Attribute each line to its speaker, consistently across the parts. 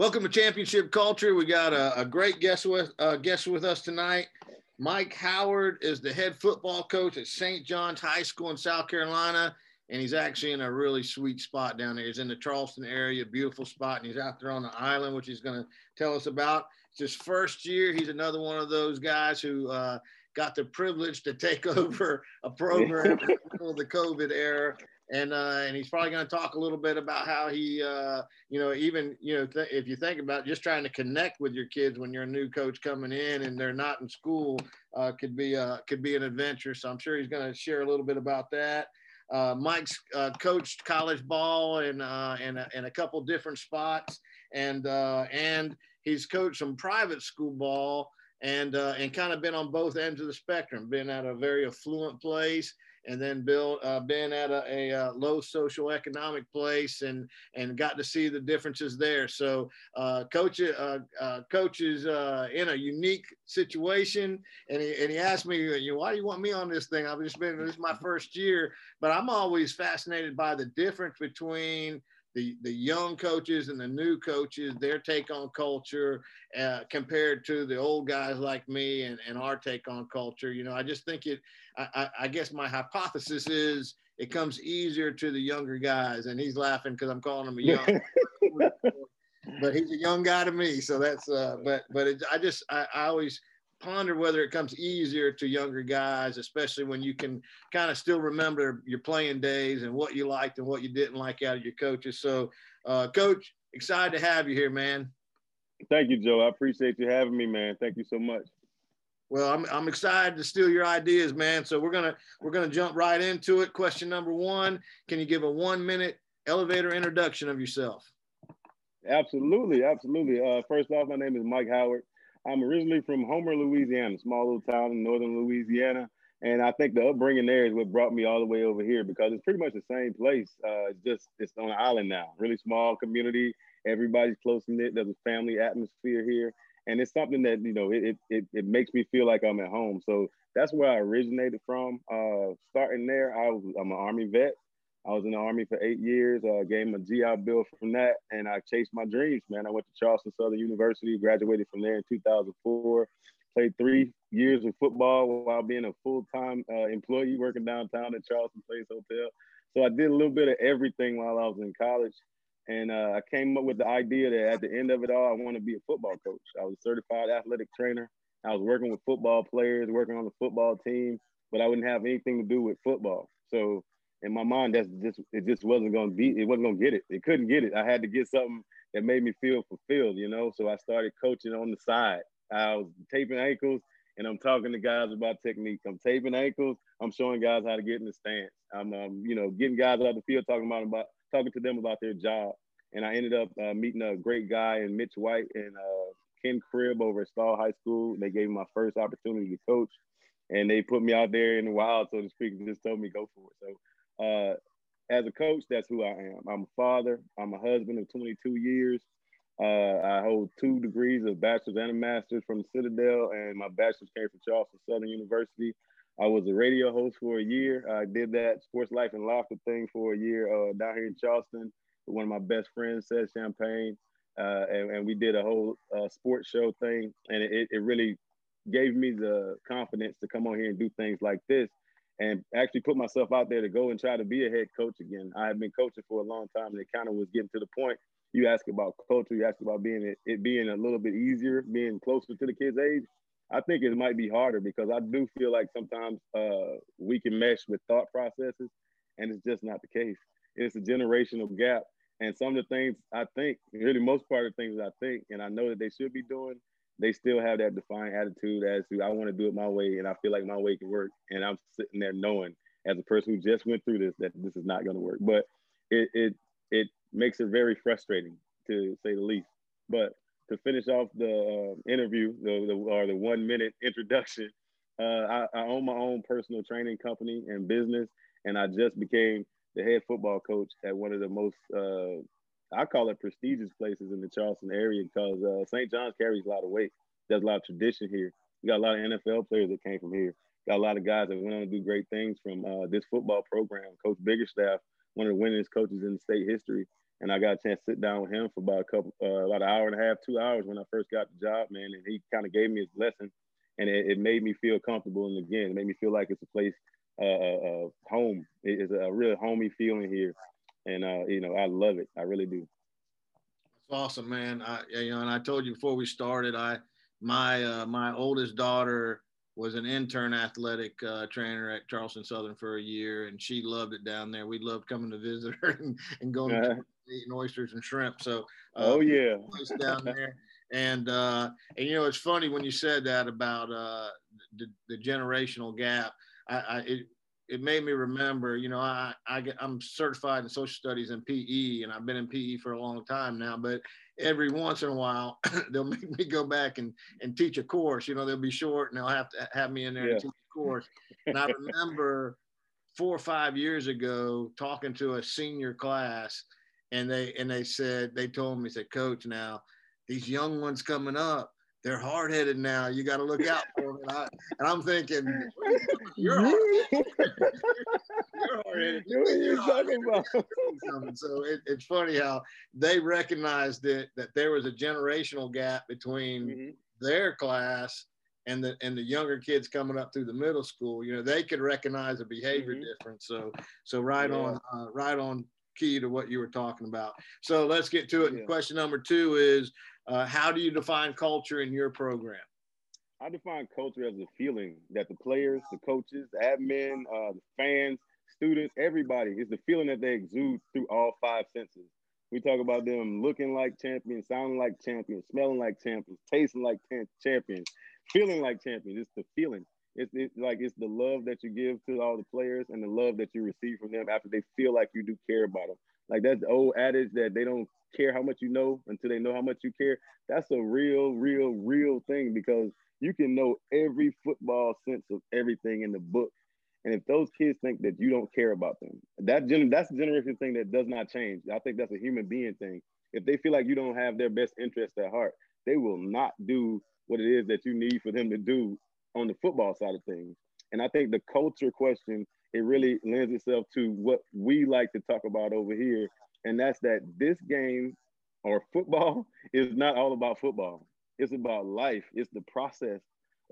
Speaker 1: Welcome to Championship Culture. We got a, a great guest with uh, guest with us tonight. Mike Howard is the head football coach at St. John's High School in South Carolina, and he's actually in a really sweet spot down there. He's in the Charleston area, beautiful spot, and he's out there on the island, which he's going to tell us about. It's his first year. He's another one of those guys who uh, got the privilege to take over a program in the middle of the COVID era and uh, and he's probably going to talk a little bit about how he, uh, you know, even you know, th- if you think about just trying to connect with your kids when you're a new coach coming in and they're not in school, uh, could be uh, could be an adventure. So I'm sure he's going to share a little bit about that. Uh, Mike's uh, coached college ball in in, a, in a couple different spots, and and he's coached some private school ball and uh, and kind of been on both ends of the spectrum. Been at a very affluent place and then Bill uh, been at a, a, a, uh, low social economic place and and got to see the differences there. So uh, coach uh, uh, coach is uh, in a unique situation, and he and he asked me, you why do you want me on this thing? I've just been this is my first year, but I'm always fascinated by the difference between the the young coaches and the new coaches their take on culture uh, compared to the old guys like me and, and our take on culture. You know i just think it I, I guess my hypothesis is it comes easier to the younger guys and he's laughing because i'm calling him a young but he's a young guy to me so that's uh but but it, i just I, I always ponder whether it comes easier to younger guys, especially when you can kind of still remember your playing days and what you liked and what you didn't like out of your coaches. So, uh, Coach, excited to have you here, man.
Speaker 2: Thank you, Joe. I appreciate you having me, man. Thank you so much.
Speaker 1: Well, I'm, I'm excited to steal your ideas, man. So we're gonna we're gonna jump right into it. Question number one: Can you give a one minute elevator introduction of yourself?
Speaker 2: Absolutely, absolutely. Uh, first off, my name is Mike Howard. I'm originally from Homer, Louisiana, small little town in northern Louisiana. And I think the upbringing there is what brought me all the way over here because it's pretty much the same place. Uh, it's just it's on an island now, really small community. Everybody's close knit. There's a family atmosphere here, and it's something that you know it it it makes me feel like I'm at home. So that's where I originated from. Uh, starting there, I was I'm an Army vet. I was in the Army for eight years, uh, gained my GI Bill from that, and I chased my dreams, man. I went to Charleston Southern University, graduated from there in 2004, played three years of football while being a full time uh, employee working downtown at Charleston Place Hotel. So I did a little bit of everything while I was in college. And uh, I came up with the idea that at the end of it all, I want to be a football coach. I was a certified athletic trainer. I was working with football players, working on the football team, but I wouldn't have anything to do with football. So in my mind, that's just it just wasn't gonna be it wasn't gonna get it. It couldn't get it. I had to get something that made me feel fulfilled, you know. So I started coaching on the side. I was taping ankles and I'm talking to guys about technique. I'm taping ankles. I'm showing guys how to get in the stance. I'm, um, you know, getting guys out of the field, talking about about talking to them about their job. And I ended up uh, meeting a great guy in Mitch White and uh, Ken Cribb over at Stall High School. They gave me my first opportunity to coach, and they put me out there in the wild, so to speak, and just told me go for it. So uh, as a coach, that's who I am. I'm a father. I'm a husband of 22 years. Uh, I hold two degrees of bachelor's and a master's from Citadel, and my bachelor's came from Charleston Southern University. I was a radio host for a year. I did that sports life and laughter thing for a year uh, down here in Charleston one of my best friends, Said Champagne, uh, and, and, we did a whole uh, sports show thing, and it, it really gave me the confidence to come on here and do things like this and actually put myself out there to go and try to be a head coach again. I had been coaching for a long time, and it kind of was getting to the point. You ask about culture, you ask about being it, being a little bit easier, being closer to the kids' age. I think it might be harder because I do feel like sometimes uh, we can mesh with thought processes, and it's just not the case. It's a generational gap, and some of the things I think, really most part of the things I think, and I know that they should be doing, they still have that defiant attitude as to I want to do it my way and I feel like my way can work. And I'm sitting there knowing as a person who just went through this that this is not going to work. But it it it makes it very frustrating to say the least. But to finish off the uh, interview, the, the, or the one minute introduction, uh, I, I own my own personal training company and business, and I just became the head football coach at one of the most uh, I call it prestigious places in the Charleston area because uh, St. John's carries a lot of weight. There's a lot of tradition here. You got a lot of NFL players that came from here. Got a lot of guys that went on to do great things from uh, this football program. Coach Biggerstaff, one of the winningest coaches in state history. and I got a chance to sit down with him for about a couple, uh, about an hour and a half, two hours when I first got the job, man. And he kind of gave me his lesson, and it, it, made me feel comfortable. And again, it made me feel like it's a place, uh, uh, uh home. It is a real homey feeling here, and uh, you know, I love it. I really do.
Speaker 1: That's awesome, man. I, you know, and I told you before we started, I my uh, my oldest daughter was an intern athletic uh, trainer at Charleston Southern for a year, and she loved it down there. We loved coming to visit her and, and going uh-huh. to eating oysters and shrimp. So,
Speaker 2: uh, oh yeah,
Speaker 1: down there. And uh, and you know it's funny when you said that about uh, the, the generational gap. I, I it, it made me remember, you know, I, I get, I'm certified in social studies and PE, and I've been in PE for a long time now. But every once in a while, they'll make me go back and, and teach a course. You know, they'll be short, and they'll have to have me in there yeah. to teach a course. And I remember four or five years ago talking to a senior class, and they and they said they told me, said, Coach, now these young ones coming up, they're hard headed now. You got to look out for them. And, I, am thinking, you're hard headed. What are you talking about? So it, it's funny how they recognized it that there was a generational gap between mm-hmm. their class and the and the younger kids coming up through the middle school. You know, they could recognize a behavior mm-hmm. difference. So so right yeah. on uh, right on key to what you were talking about. So let's get to it. Yeah. Question number two is uh, how do you define culture in your program?
Speaker 2: I define culture as a feeling that the players, the coaches, the admin, uh, the fans, students, everybody is the feeling that they exude through all five senses. We talk about them looking like champions, sounding like champions, smelling like champions, tasting like champions, feeling like champions. It's the feeling. It's, it's like it's the love that you give to all the players and the love that you receive from them after they feel like you do care about them. Like that's the old adage that they don't care how much you know until they know how much you care. That's a real, real, real thing because you can know every football sense of everything in the book. And if those kids think that you don't care about them, that gen- that's a generation thing that does not change. I think that's a human being thing. If they feel like you don't have their best interest at heart, they will not do what it is that you need for them to do on the football side of things. And I think the culture question, it really lends itself to what we like to talk about over here and that's that this game or football is not all about football. It's about life. It's the process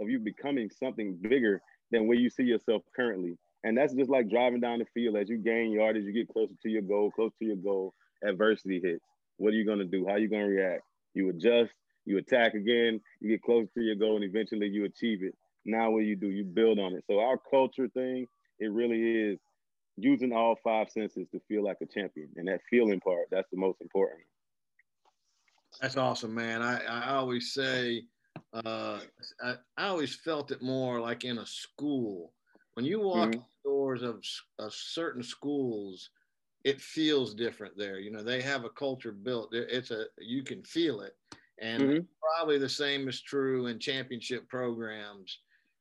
Speaker 2: of you becoming something bigger than where you see yourself currently. And that's just like driving down the field as you gain yardage, you get closer to your goal, close to your goal, adversity hits. What are you going to do? How are you going to react? You adjust, you attack again, you get closer to your goal, and eventually you achieve it. Now, what do you do? You build on it. So, our culture thing, it really is using all five senses to feel like a champion. And that feeling part, that's the most important.
Speaker 1: That's awesome, man. I, I always say, uh, I, I always felt it more like in a school. When you walk mm-hmm. doors of, of certain schools, it feels different there. You know, they have a culture built. It's a you can feel it, and mm-hmm. probably the same is true in championship programs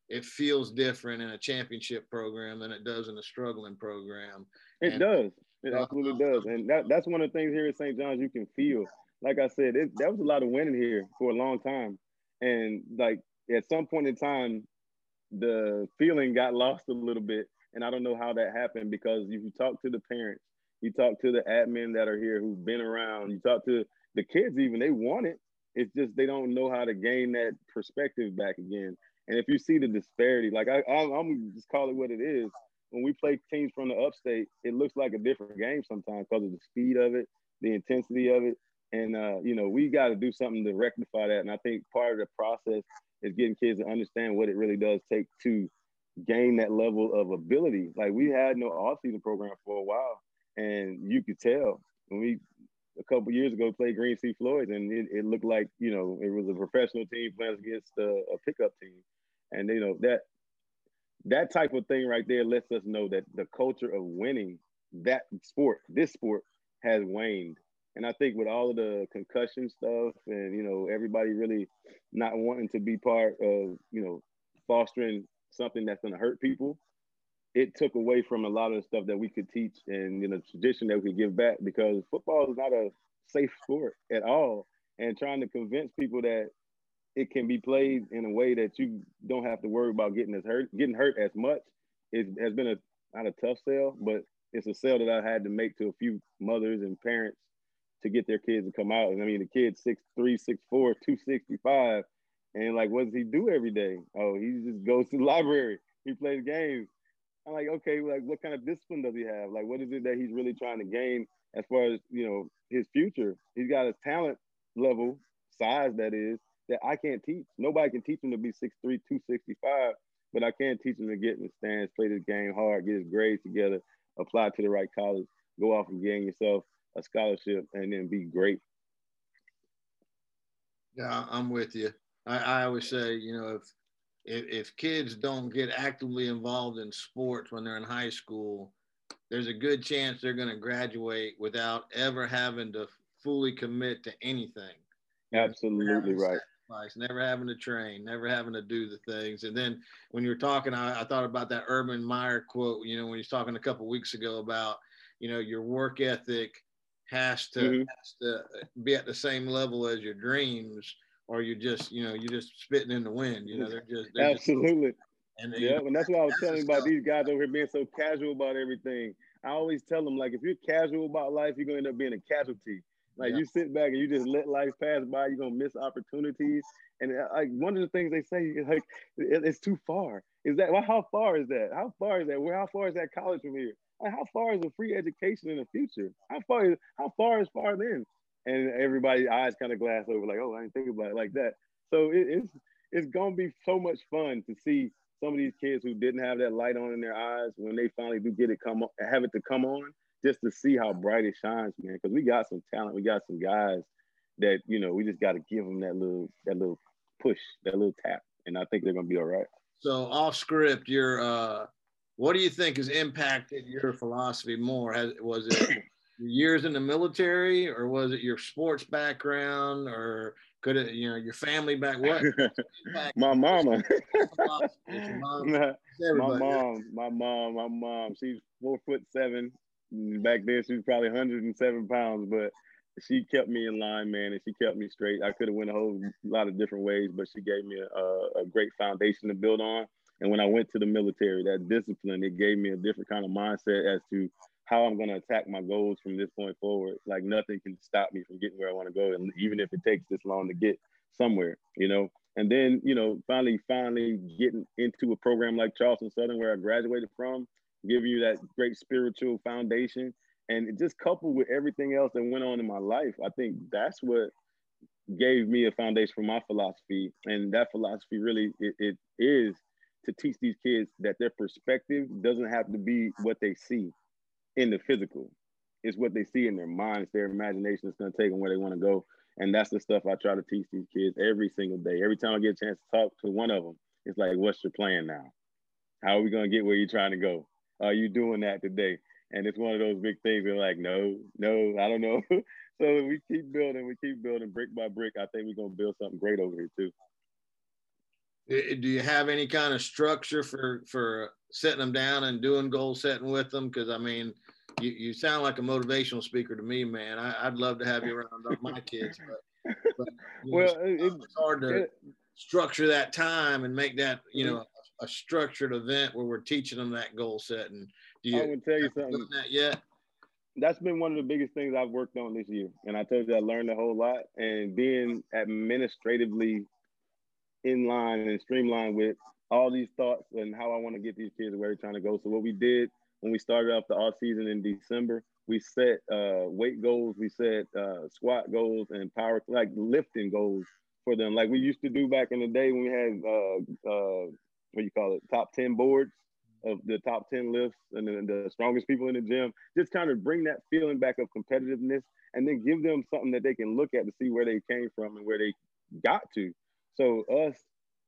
Speaker 1: it feels different in a championship program than it does in a struggling program.
Speaker 2: It and, does. It uh, absolutely does. And that, that's one of the things here at St. John's you can feel. Like I said, it, that was a lot of winning here for a long time. And like at some point in time, the feeling got lost a little bit. And I don't know how that happened because if you talk to the parents, you talk to the admin that are here who've been around, you talk to the kids even, they want it. It's just they don't know how to gain that perspective back again. And if you see the disparity, like I, I am just call it what it is. When we play teams from the upstate, it looks like a different game sometimes because of the speed of it, the intensity of it, and uh, you know we got to do something to rectify that. And I think part of the process is getting kids to understand what it really does take to gain that level of ability. Like we had no off-season program for a while, and you could tell when we a couple years ago played Green Sea Floyd, and it, it, looked like you know it was a professional team playing against a, a pickup team and you know that that type of thing right there lets us know that the culture of winning that sport, this sport, has waned. And I think with all of the concussion stuff and you know everybody really not wanting to be part of you know fostering something that's going to hurt people, it took away from a lot of the stuff that we could teach and you know tradition that we could give back because football is not a safe sport at all. And trying to convince people that it can be played in a way that you don't have to worry about getting as hurt, getting hurt as much. It has been a not a tough sell, but it's a sell that I had to make to a few mothers and parents to get their kids to come out. And I mean, the kid's 6'3, 6'4, 265. And like, what does he do every day? Oh, he just goes to the library. He plays games. I'm like, okay, like what kind of discipline does he have? Like, what is it that he's really trying to gain as far as, you know, his future? He's got a talent level, size that is, that I can't teach. Nobody can teach him to be 6'3, 265, but I can teach him to get in the stands, play this game hard, get his grades together, apply to the right college, go off and gain yourself a scholarship, and then be great.
Speaker 1: Yeah, I'm with you. I, I always say, you know, if, if if kids don't get actively involved in sports when they're in high school, there's a good chance they're going to graduate without ever having to fully commit to anything.
Speaker 2: Absolutely right.
Speaker 1: Never having to train, never having to do the things. And then when you were talking, I, I thought about that Urban Meyer quote, you know, when he's talking a couple weeks ago about, you know, your work ethic has to, mm-hmm. has to be at the same level as your dreams or you're just, you know, you're just spitting in the wind. You know, they're just they're
Speaker 2: absolutely. Just, and yeah, and that's what I was telling about these guys over here being so casual about everything. I always tell them like, if you're casual about life, you're gonna end up being a casualty. Like yeah. you sit back and you just let life pass by, you're gonna miss opportunities. And uh, like one of the things they say is like, it's too far. Is that well, how far is that? How far is that? Where how far is that college from here? Like, how far is a free education in the future? How far is how far is far then? And everybody's eyes kind of glass over, like, oh, I didn't think about it like that. So it, it's it's gonna be so much fun to see some of these kids who didn't have that light on in their eyes when they finally do get it come have it to come on just to see how bright it shines, man. Because we got some talent, we got some guys that you know we just got to give them that little that little push, that little tap, and I think they're gonna be all right.
Speaker 1: So off script, your uh, what do you think has impacted your philosophy more? Has was it years in the military, or was it your sports background, or could it you know your family back? What?
Speaker 2: my mama. my mom, my mom, my mom. She's four foot seven, back then she was probably 107 pounds, but she kept me in line, man, and she kept me straight. I could have went a whole lot of different ways, but she gave me a, a, great foundation to build on. And when I went to the military, that discipline, it gave me a different kind of mindset as to how I'm going to attack my goals from this point forward. Like nothing can stop me from getting where I want to go, and even if it takes this long to get somewhere, you know. And then, you know, finally, finally getting into a program like Charleston Southern, where I graduated from, give you that great spiritual foundation. And just coupled with everything else that went on in my life, I think that's what gave me a foundation for my philosophy. And that philosophy really it, it is to teach these kids that their perspective doesn't have to be what they see in the physical. It's what they see in their minds, their imagination that's going to take them where they want to go. And that's the stuff I try to teach these kids every single day. Every time I get a chance to talk to one of them, it's like, what's your plan now? How are we going to get where you're trying to go? Are you doing that today? And it's one of those big things. They're like, no, no, I don't know. so we keep building, we keep building brick by brick. I think we're gonna build something great over here too.
Speaker 1: Do you have any kind of structure for for setting them down and doing goal setting with them? Because I mean, you, you sound like a motivational speaker to me, man. I, would love to have you around my kids, but, but well, know, it's, it's, hard to it, structure that time and make that you know a structured event where we're teaching them that goal setting. Do you,
Speaker 2: I would tell you something.
Speaker 1: That yet?
Speaker 2: That's been one of the biggest things I've worked on this year, and I told you I learned a whole lot. And being administratively in line and streamlined with all these thoughts and how I want to get these kids where they're trying to go. So what we did when we started off the off season in December, we set uh, weight goals, we set uh, squat goals, and power like lifting goals for them, like we used to do back in the day when we had uh, uh what you call it, top 10 boards of the top 10 lifts and the, the strongest people in the gym. Just kind of bring that feeling back of competitiveness and then give them something that they can look at to see where they came from and where they got to. So us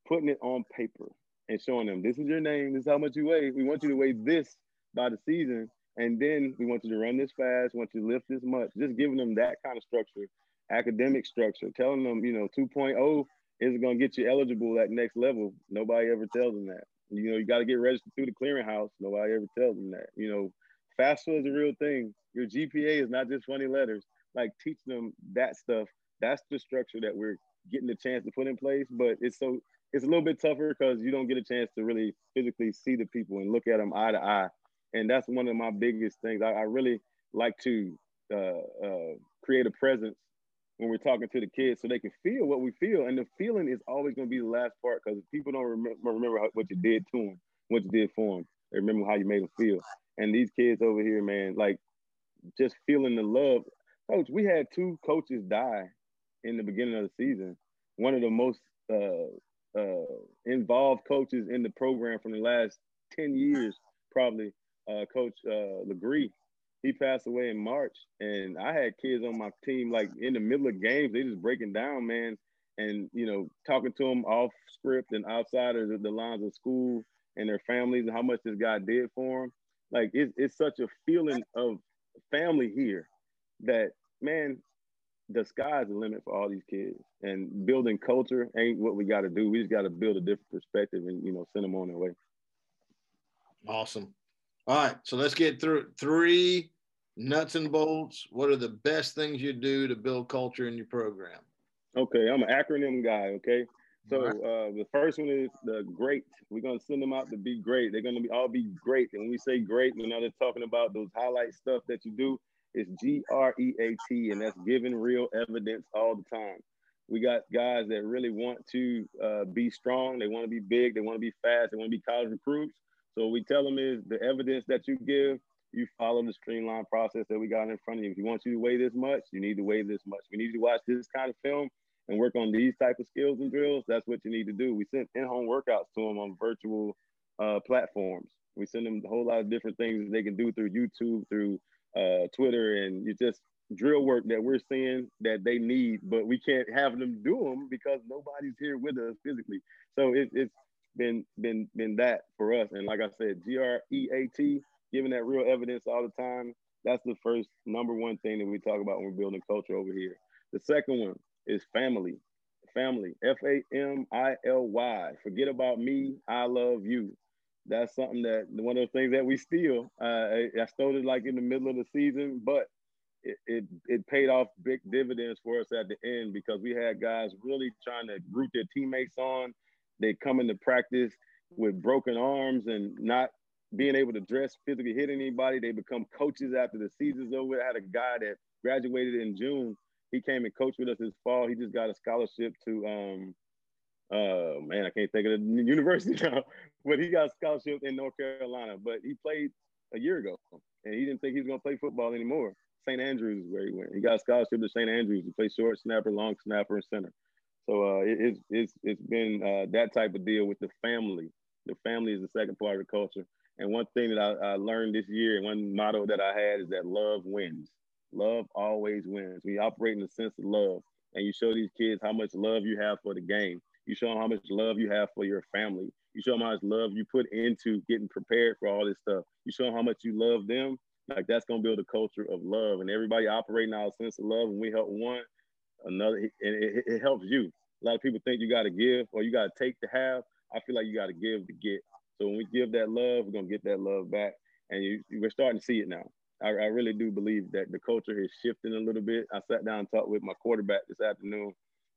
Speaker 2: putting it on paper and showing them this is your name, this is how much you weigh. We want you to weigh this by the season. And then we want you to run this fast, want you to lift this much. Just giving them that kind of structure, academic structure, telling them, you know, 2.0 is going to get you eligible at next level. Nobody ever tells them that. You know, you got to get registered through the clearinghouse. Nobody ever tells them that. You know, FAFSA is a real thing. Your GPA is not just funny letters. Like teach them that stuff. That's the structure that we're getting the chance to put in place. But it's so it's a little bit tougher because you don't get a chance to really physically see the people and look at them eye to eye. And that's one of my biggest things. I, I really like to uh, uh, create a presence when we're talking to the kids so they can feel what we feel. And the feeling is always going to be the last part because people don't remember, remember what you did to them, what you did for them. They remember how you made them feel. And these kids over here, man, like just feeling the love. Coach, we had two coaches die in the beginning of the season. One of the most uh, uh, involved coaches in the program from the last 10 years, probably, uh, Coach uh, Legree he passed away in March, and I had kids on my team like in the middle of games, they just breaking down, man, and you know talking to them off script and outside of the, the lines of school and their families and how much this guy did for them. Like it's it's such a feeling of family here that man, the sky's the limit for all these kids. And building culture ain't what we got to do. We just got to build a different perspective and you know send them on their way.
Speaker 1: Awesome. All right, so let's get through three nuts and bolts. What are the best things you do to build culture in your program?
Speaker 2: Okay, I'm an acronym guy. Okay, so uh, the first one is the great. We're gonna send them out to be great. They're gonna be all be great. And when we say great, we're not talking about those highlight stuff that you do. It's G R E A T, and that's giving real evidence all the time. We got guys that really want to uh, be strong. They want to be big. They want to be fast. They want to be college recruits. So what we tell them is the evidence that you give, you follow the streamlined process that we got in front of you. If you want you to weigh this much, you need to weigh this much. We need you to watch this kind of film and work on these type of skills and drills. That's what you need to do. We send in-home workouts to them on virtual uh, platforms. We send them a whole lot of different things that they can do through YouTube, through uh, Twitter, and you just drill work that we're seeing that they need, but we can't have them do them because nobody's here with us physically. So it, it's been been been that for us. And like I said, G R E A T, giving that real evidence all the time. That's the first number one thing that we talk about when we're building culture over here. The second one is family. Family. F A M I L Y. Forget about me. I love you. That's something that one of the things that we steal. Uh, I, I stole it like in the middle of the season, but it, it, it paid off big dividends for us at the end because we had guys really trying to root their teammates on they come into practice with broken arms and not being able to dress, physically hit anybody. They become coaches after the season's over. I had a guy that graduated in June. He came and coached with us this fall. He just got a scholarship to um uh man, I can't think of the university now, but he got a scholarship in North Carolina. But he played a year ago and he didn't think he was gonna play football anymore. St. Andrews is where he went. He got a scholarship to St. Andrews to play short snapper, long snapper, and center. So uh, it, it's it's it's been uh, that type of deal with the family. The family is the second part of the culture. And one thing that I, I learned this year, and one motto that I had is that love wins. Love always wins. We operate in a sense of love, and you show these kids how much love you have for the game. You show them how much love you have for your family. You show them how much love you put into getting prepared for all this stuff. You show them how much you love them. Like that's gonna build a culture of love, and everybody operating out a sense of love. And we help one another, and it, it helps you. A lot of people think you got to give or you got to take to have. I feel like you got to give to get. So when we give that love, we're gonna get that love back, and you, we're starting to see it now. I, I, really do believe that the culture is shifting a little bit. I sat down and talked with my quarterback this afternoon.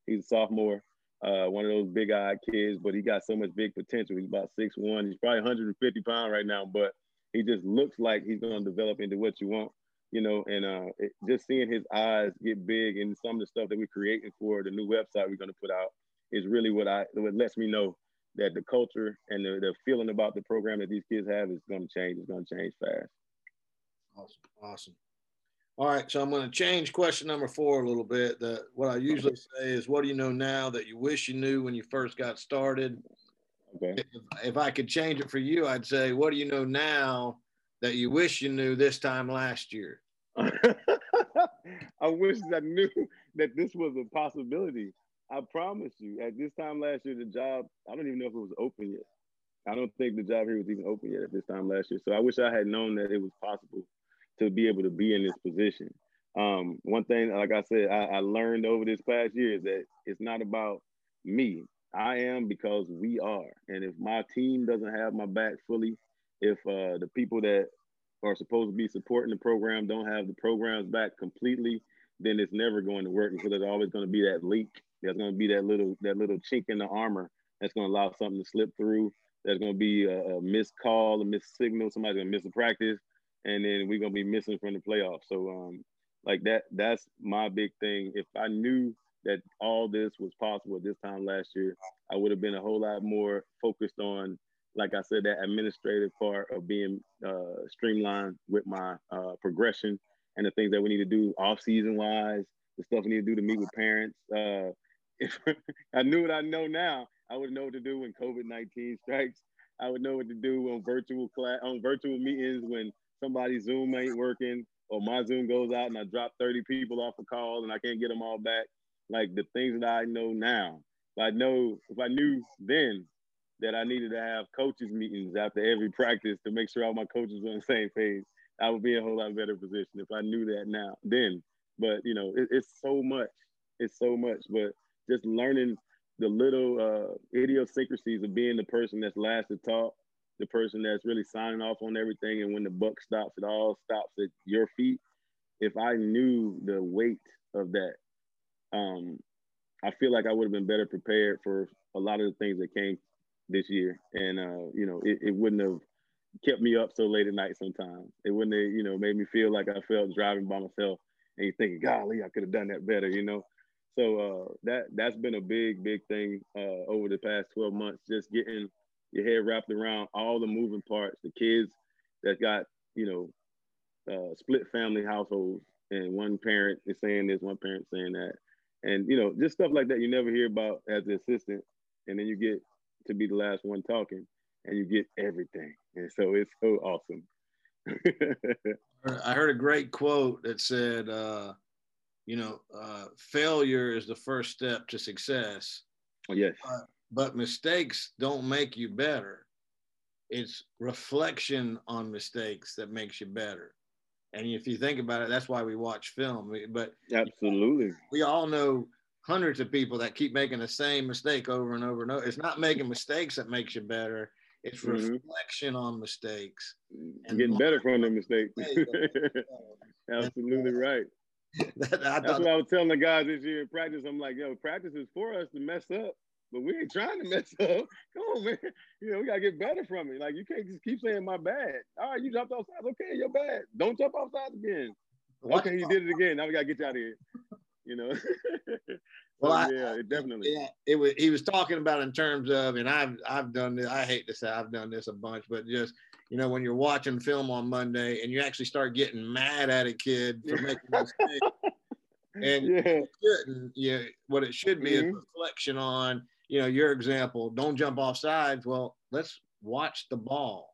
Speaker 2: He's a sophomore, uh, one of those big-eyed kids, but he got so much big potential. He's about six one. He's probably 150 pounds right now, but he just looks like he's to develop into what you want you know, and uh, it, just seeing his eyes get big and some of the stuff that we're creating for the new website we're going to put out is really what I what lets me know that the culture and the, the feeling about the program that these kids have is going to change. It's going to change fast.
Speaker 1: Awesome, awesome. All right, so I'm going to change question number four a little bit. The, what I usually say is, "What do you know now that you wish you knew when you first got started?" Okay. If, if I could change it for you, I'd say, "What do you know now that you wish you knew this time last year?"
Speaker 2: I wish I knew that this was a possibility. I promise you, at this time last year, the job, I don't even know if it was open yet. I don't think the job here was even open yet at this time last year. So I wish I had known that it was possible to be able to be in this position. Um, one thing, like I said, I, I learned over this past year is that it's not about me. I am because we are. And if my team doesn't have my back fully, if uh, the people that are supposed to be supporting the program don't have the programs back completely, then it's never going to work because there's always going to be that leak. There's going to be that little that little chink in the armor that's going to allow something to slip through. There's going to be a, a missed call, a missed signal. Somebody's going to miss a practice, and then we're going to be missing from the playoffs. So um, Like that, that's my big thing. If I knew that all this was possible at this time last year, I would have been a whole lot more focused on, like I said, that administrative part of being uh, streamlined with my uh, progression and the things that we need to do off season wise, the stuff we need to do to meet with parents. Uh, if I knew what I know now, I would know what to do when COVID nineteen strikes. I would know what to do on virtual class on virtual meetings when somebody's Zoom ain't working or my Zoom goes out and I drop 30 people off a call and I can't get them all back. Like the things that I know now. if I know if I knew then that I needed to have coaches meetings after every practice to make sure all my coaches were on the same page, I would be in a whole lot better position if I knew that now then. But you know, it, it's so much. It's so much. But just learning the little uh, idiosyncrasies of being the person that's last to talk, the person that's really signing off on everything, and when the buck stops, it all stops at your feet. If I knew the weight of that, um, I feel like I would have been better prepared for a lot of the things that came this year, and uh, you know, it, it wouldn't have kept me up so late at night. Sometimes it wouldn't have, you know, made me feel like I felt driving by myself, and you thinking, "Golly, I could have done that better," you know. So uh, that that's been a big, big thing uh, over the past 12 months. Just getting your head wrapped around all the moving parts. The kids that got you know uh, split family households, and one parent is saying this, one parent saying that, and you know just stuff like that you never hear about as an assistant, and then you get to be the last one talking, and you get everything, and so it's so awesome.
Speaker 1: I heard a great quote that said. Uh, you know, uh, failure is the first step to success.
Speaker 2: Oh, yes.
Speaker 1: But, but mistakes don't make you better. It's reflection on mistakes that makes you better. And if you think about it, that's why we watch film. But
Speaker 2: absolutely,
Speaker 1: we all know hundreds of people that keep making the same mistake over and over and over. It's not making mistakes that makes you better. It's mm-hmm. reflection on mistakes
Speaker 2: and getting better from the mistakes. absolutely right. that, That's what I was telling the guys this year in practice. I'm like, yo, practice is for us to mess up, but we ain't trying to mess up. Come on, man. You know, we gotta get better from it. Like you can't just keep saying my bad. All right, you jumped off sides. Okay, you're bad. Don't jump off sides again. Okay, you did it again. Now we gotta get you out of here. You know.
Speaker 1: well, I, yeah, it definitely. Yeah, it was. He was talking about in terms of, and I've I've done this. I hate to say I've done this a bunch, but just you know, when you're watching film on Monday and you actually start getting mad at a kid for making mistakes, and yeah. shouldn't, what it should be mm-hmm. is reflection on, you know, your example. Don't jump off sides. Well, let's watch the ball.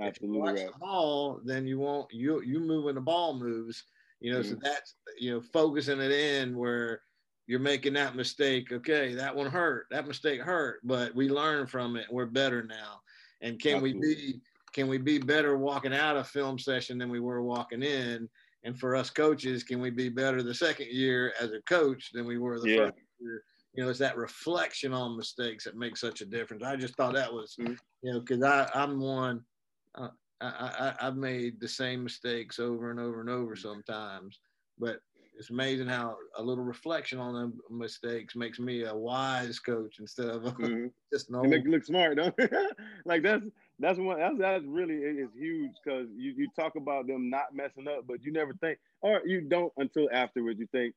Speaker 1: Absolutely if you watch right. the ball, then you won't you you move when the ball moves. You know, mm-hmm. so that's you know focusing it in where you're making that mistake. Okay, that one hurt. That mistake hurt, but we learn from it. We're better now. And can Absolutely. we be can we be better walking out of film session than we were walking in? And for us coaches, can we be better the second year as a coach than we were the yeah. first year? You know, it's that reflection on mistakes that makes such a difference. I just thought that was, mm-hmm. you know, because i i'm one, uh, I, I, I've made the same mistakes over and over and over sometimes, but it's amazing how a little reflection on them mistakes makes me a wise coach instead of mm-hmm. just no.
Speaker 2: Make you look smart, don't like that's that's one that's that's really is huge because you you talk about them not messing up, but you never think, or you don't until afterwards. You think,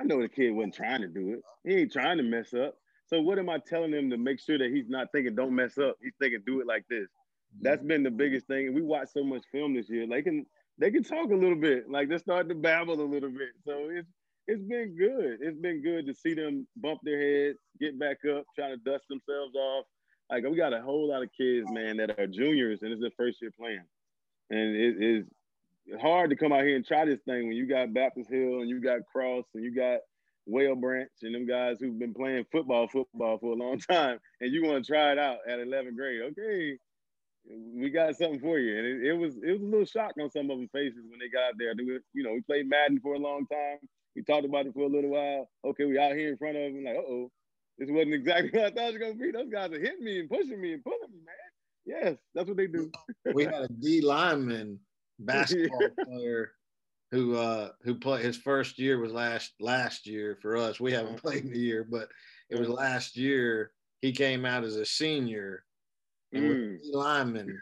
Speaker 2: I know the kid wasn't trying to do it. He ain't trying to mess up. So what am I telling him to make sure that he's not thinking don't mess up? He's thinking do it like this. That's been the biggest thing. And we watched so much film this year. They can they can talk a little bit. Like they start to babble a little bit. So it's it's been good. It's been good to see them bump their heads, get back up, trying to dust themselves off, like we got a whole lot of kids, man, that are juniors and it's their first year playing, and it is hard to come out here and try this thing when you got Baptist Hill and you got Cross and you got Whale Branch and them guys who've been playing football, football for a long time, and you want to try it out at 11th grade. Okay, we got something for you. And it, it, was it was a little shock on some of them faces when they got there. Were, you know, we played Madden for a long time. We talked about it for a little while. Okay, we out here in front of them, like, oh, this wasn't exactly what I thought it was gonna be. Those guys are hitting me and pushing me and pulling me, man. Yes, that's what they do.
Speaker 1: we had a D lineman basketball player who uh who played his first year was last last year for us. We haven't played in a year, but it was last year. He came out as a senior mm. Lineman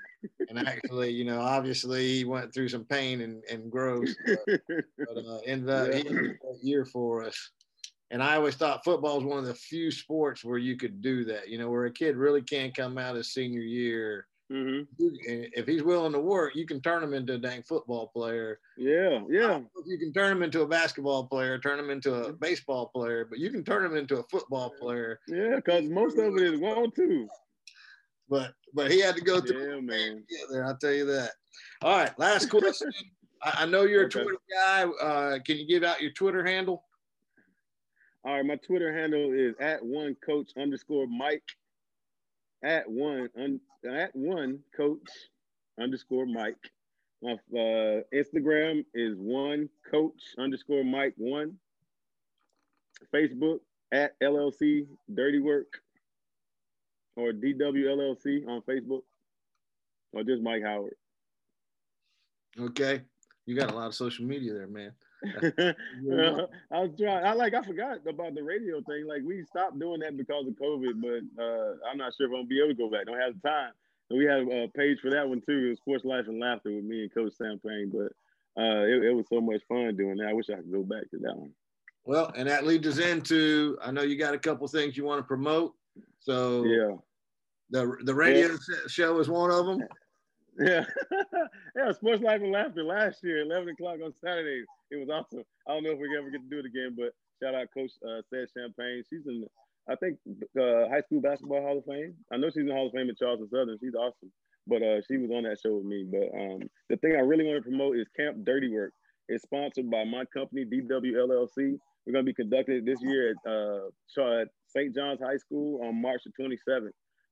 Speaker 1: and actually, you know, obviously he went through some pain and, and growth, but, but uh, ended up yeah. year for us. And I always thought football is one of the few sports where you could do that, you know, where a kid really can't come out his senior year. Mm-hmm. If he's willing to work, you can turn him into a dang football player.
Speaker 2: Yeah, yeah.
Speaker 1: You can turn him into a basketball player, turn him into a baseball player, but you can turn him into a football player.
Speaker 2: Yeah, because most of it is one two.
Speaker 1: But but he had to go through.
Speaker 2: Yeah, man.
Speaker 1: There, I'll tell you that. All right, last question. I, I, know you're a okay. Twitter guy. Uh, can you give out your Twitter handle?
Speaker 2: All right, my Twitter handle is at one coach underscore Mike. At one un, at one coach underscore Mike. My uh, Instagram is one coach underscore Mike one. Facebook at LLC Dirty Work or DWLLC on Facebook or just Mike Howard.
Speaker 1: Okay. You got a lot of social media there, man.
Speaker 2: uh, I was trying. I like. I forgot about the radio thing. Like we stopped doing that because of COVID, but uh, I'm not sure if I'm gonna be able to go back. Don't have the time. And we have a page for that one too. It was Sports Life and Laughter with me and Coach Sam Payne. But uh, it, it was so much fun doing that. I wish I could go back to that one.
Speaker 1: Well, and that leads us into. I know you got a couple things you want to promote. So
Speaker 2: yeah,
Speaker 1: the the radio yeah. show was one of them.
Speaker 2: Yeah, yeah. Sports Life and Laughter last year, eleven o'clock on Saturdays. It was awesome. I don't know if we ever get to do it again, but shout out Coach uh, Seth Champagne. She's in, I think, uh, high school basketball Hall of Fame. I know she's in Hall of Fame at Charleston Southern. She's awesome. But uh, she was on that show with me. But um, the thing I really want to promote is Camp Dirty Work. It's sponsored by my company, DWLLC. We're going to be conducted this year at, uh, at St. John's High School on March the 27th.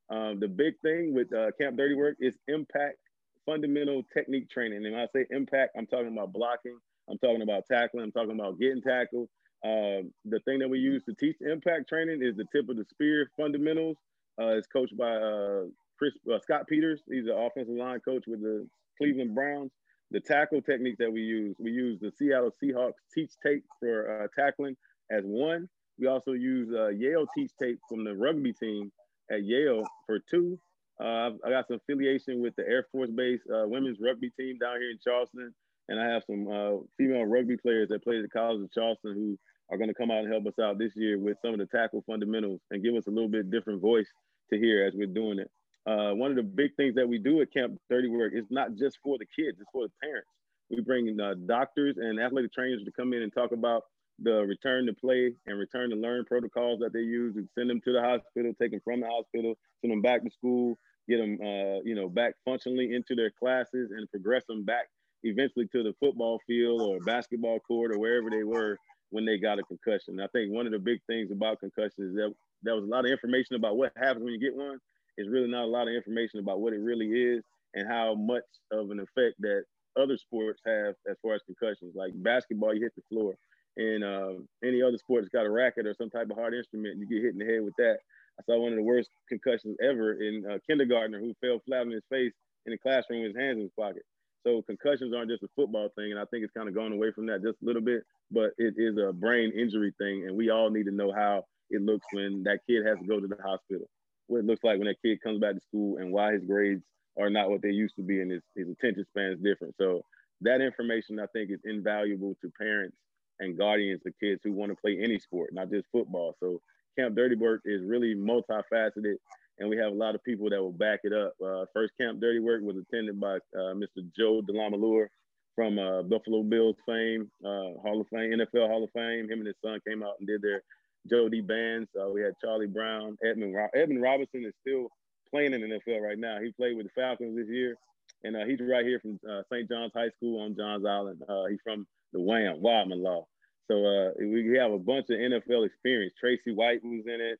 Speaker 2: Um, the big thing with uh, Camp Dirty Work is impact fundamental technique training. And when I say impact, I'm talking about blocking, I'm talking about tackling, I'm talking about getting tackled. Um, the thing that we use to teach impact training is the tip of the spear fundamentals. Uh, it's coached by uh, Chris uh, Scott Peters. He's an offensive line coach with the Cleveland Browns. The tackle technique that we use, we use the Seattle Seahawks teach tape for uh, tackling as one. We also use uh, Yale teach tape from the rugby team at Yale for two. Uh, I got some affiliation with the Air Force Base uh, women's rugby team down here in Charleston, and I have some uh, female rugby players that play at the College of Charleston who are going to come out and help us out this year with some of the tackle fundamentals and give us a little bit different voice to hear as we're doing it. Uh, one of the big things that we do at Camp Dirty Work is not just for the kids; it's for the parents. We bring uh, doctors and athletic trainers to come in and talk about the return to play and return to learn protocols that they use and send them to the hospital, take them from the hospital, send them back to school, get them, uh, you know, back functionally into their classes and progress them back eventually to the football field or basketball court or wherever they were when they got a concussion. I think one of the big things about concussions is that there was a lot of information about what happens when you get one. It's really not a lot of information about what it really is and how much of an effect that other sports have as far as concussions. Like basketball, you hit the floor and uh, any other sport that's got a racket or some type of hard instrument, you get hit in the head with that. I saw one of the worst concussions ever in a uh, kindergartner who fell flat on his face in the classroom with his hands in his pocket. So concussions aren't just a football thing, and I think it's kind of gone away from that just a little bit. But it is a brain injury thing, and we all need to know how it looks when that kid has to go to the hospital. What it looks like when that kid comes back to school, and why his grades are not what they used to be, and his, his attention span is different. So that information I think is invaluable to parents and guardians of kids who want to play any sport, not just football. So Camp Dirty Work is really multifaceted, and we have a lot of people that will back it up. Uh, first Camp Dirty Work was attended by uh, Mr. Joe DeLamielleure from uh, Buffalo Bills fame, uh, Hall of Fame, NFL Hall of Fame. Him and his son came out and did their Jody bands. Uh, we had Charlie Brown, Edmund Ro- Edmund Robinson is still playing in the NFL right now. He played with the Falcons this year, and uh, he's right here from St. John's High School on Johns Island. he's from the Wham, Wadmalaw. So uh, we have a bunch of NFL experience. Tracy White was in it.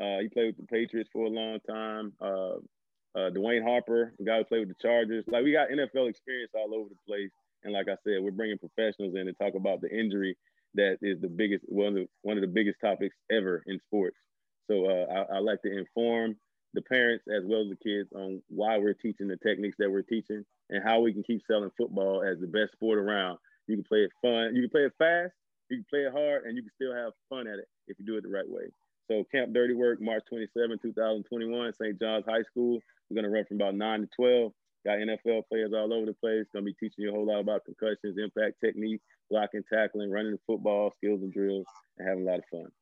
Speaker 2: Uh, he played with the Patriots for a long time. Uh, uh, Dwayne Harper, the guy who played with the Chargers. Like we got NFL experience all over the place. And like I said, we're bringing professionals in to talk about the injury that is the biggest one of the, one of the biggest topics ever in sports. So uh, I, I like to inform the parents as well as the kids on why we're teaching the techniques that we're teaching and how we can keep selling football as the best sport around you can play it fun. You can play it fast. You can play it hard, and you can still have fun at it if you do it the right way. So Camp Dirty Work, March 27, 2021, St. John's High School. We're going to run from about 9 to 12. Got NFL players all over the place. Gonna be teaching you a whole lot about concussions, impact technique, blocking, tackling, running the football, skills and drills, and having a lot of fun.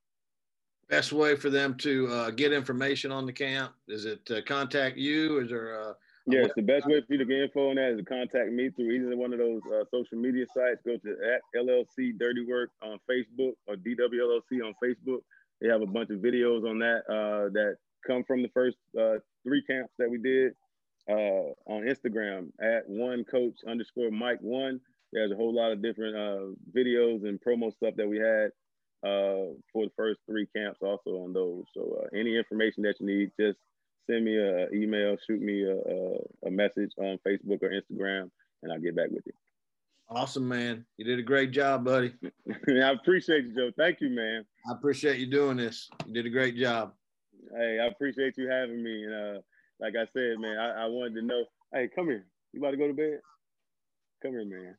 Speaker 1: Best way for them to uh, get information on the camp is it uh, contact you? Is there a
Speaker 2: Yes, the best way for you to get info on that is to contact me through either one of those uh, social media sites. Go to at LLC Dirty Work on Facebook or DWLLC on Facebook. They have a bunch of videos on that uh, that come from the first uh, three camps that we did uh, on Instagram at one coach underscore Mike one. There's a whole lot of different uh, videos and promo stuff that we had uh, for the first three camps also on those. So any information that you need, just send me an email, shoot me a, a, a message on Facebook or Instagram, and I'll get back with you.
Speaker 1: Awesome, man. You did a great job, buddy.
Speaker 2: I appreciate you, Joe. Thank you, man.
Speaker 1: I appreciate you doing this. You did a great job.
Speaker 2: Hey, I appreciate you having me. And uh, like I said, man, I, I wanted to know. Hey, come here. You about to go to bed? Come here, man.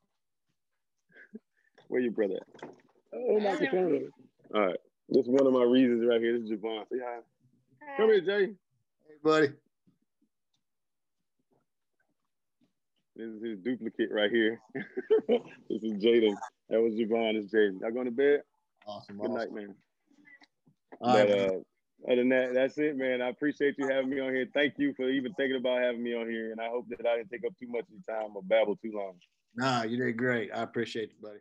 Speaker 2: Where your brother at? Oh, my God. All right. This is one of my reasons right here. This is Javon. Say hi. Come here, Jay
Speaker 1: buddy.
Speaker 2: This is his duplicate right here. this is Jaden. That was Javon. Is Jaden. Y'all going to bed?
Speaker 1: Awesome.
Speaker 2: Good
Speaker 1: awesome.
Speaker 2: night, man.
Speaker 1: All
Speaker 2: but
Speaker 1: right,
Speaker 2: uh, other than that, that's it, man. I appreciate you having me on here. Thank you for even thinking about having me on here. And I hope that I didn't take up too much of your time or babble too long.
Speaker 1: Nah, you did great. I appreciate you, buddy.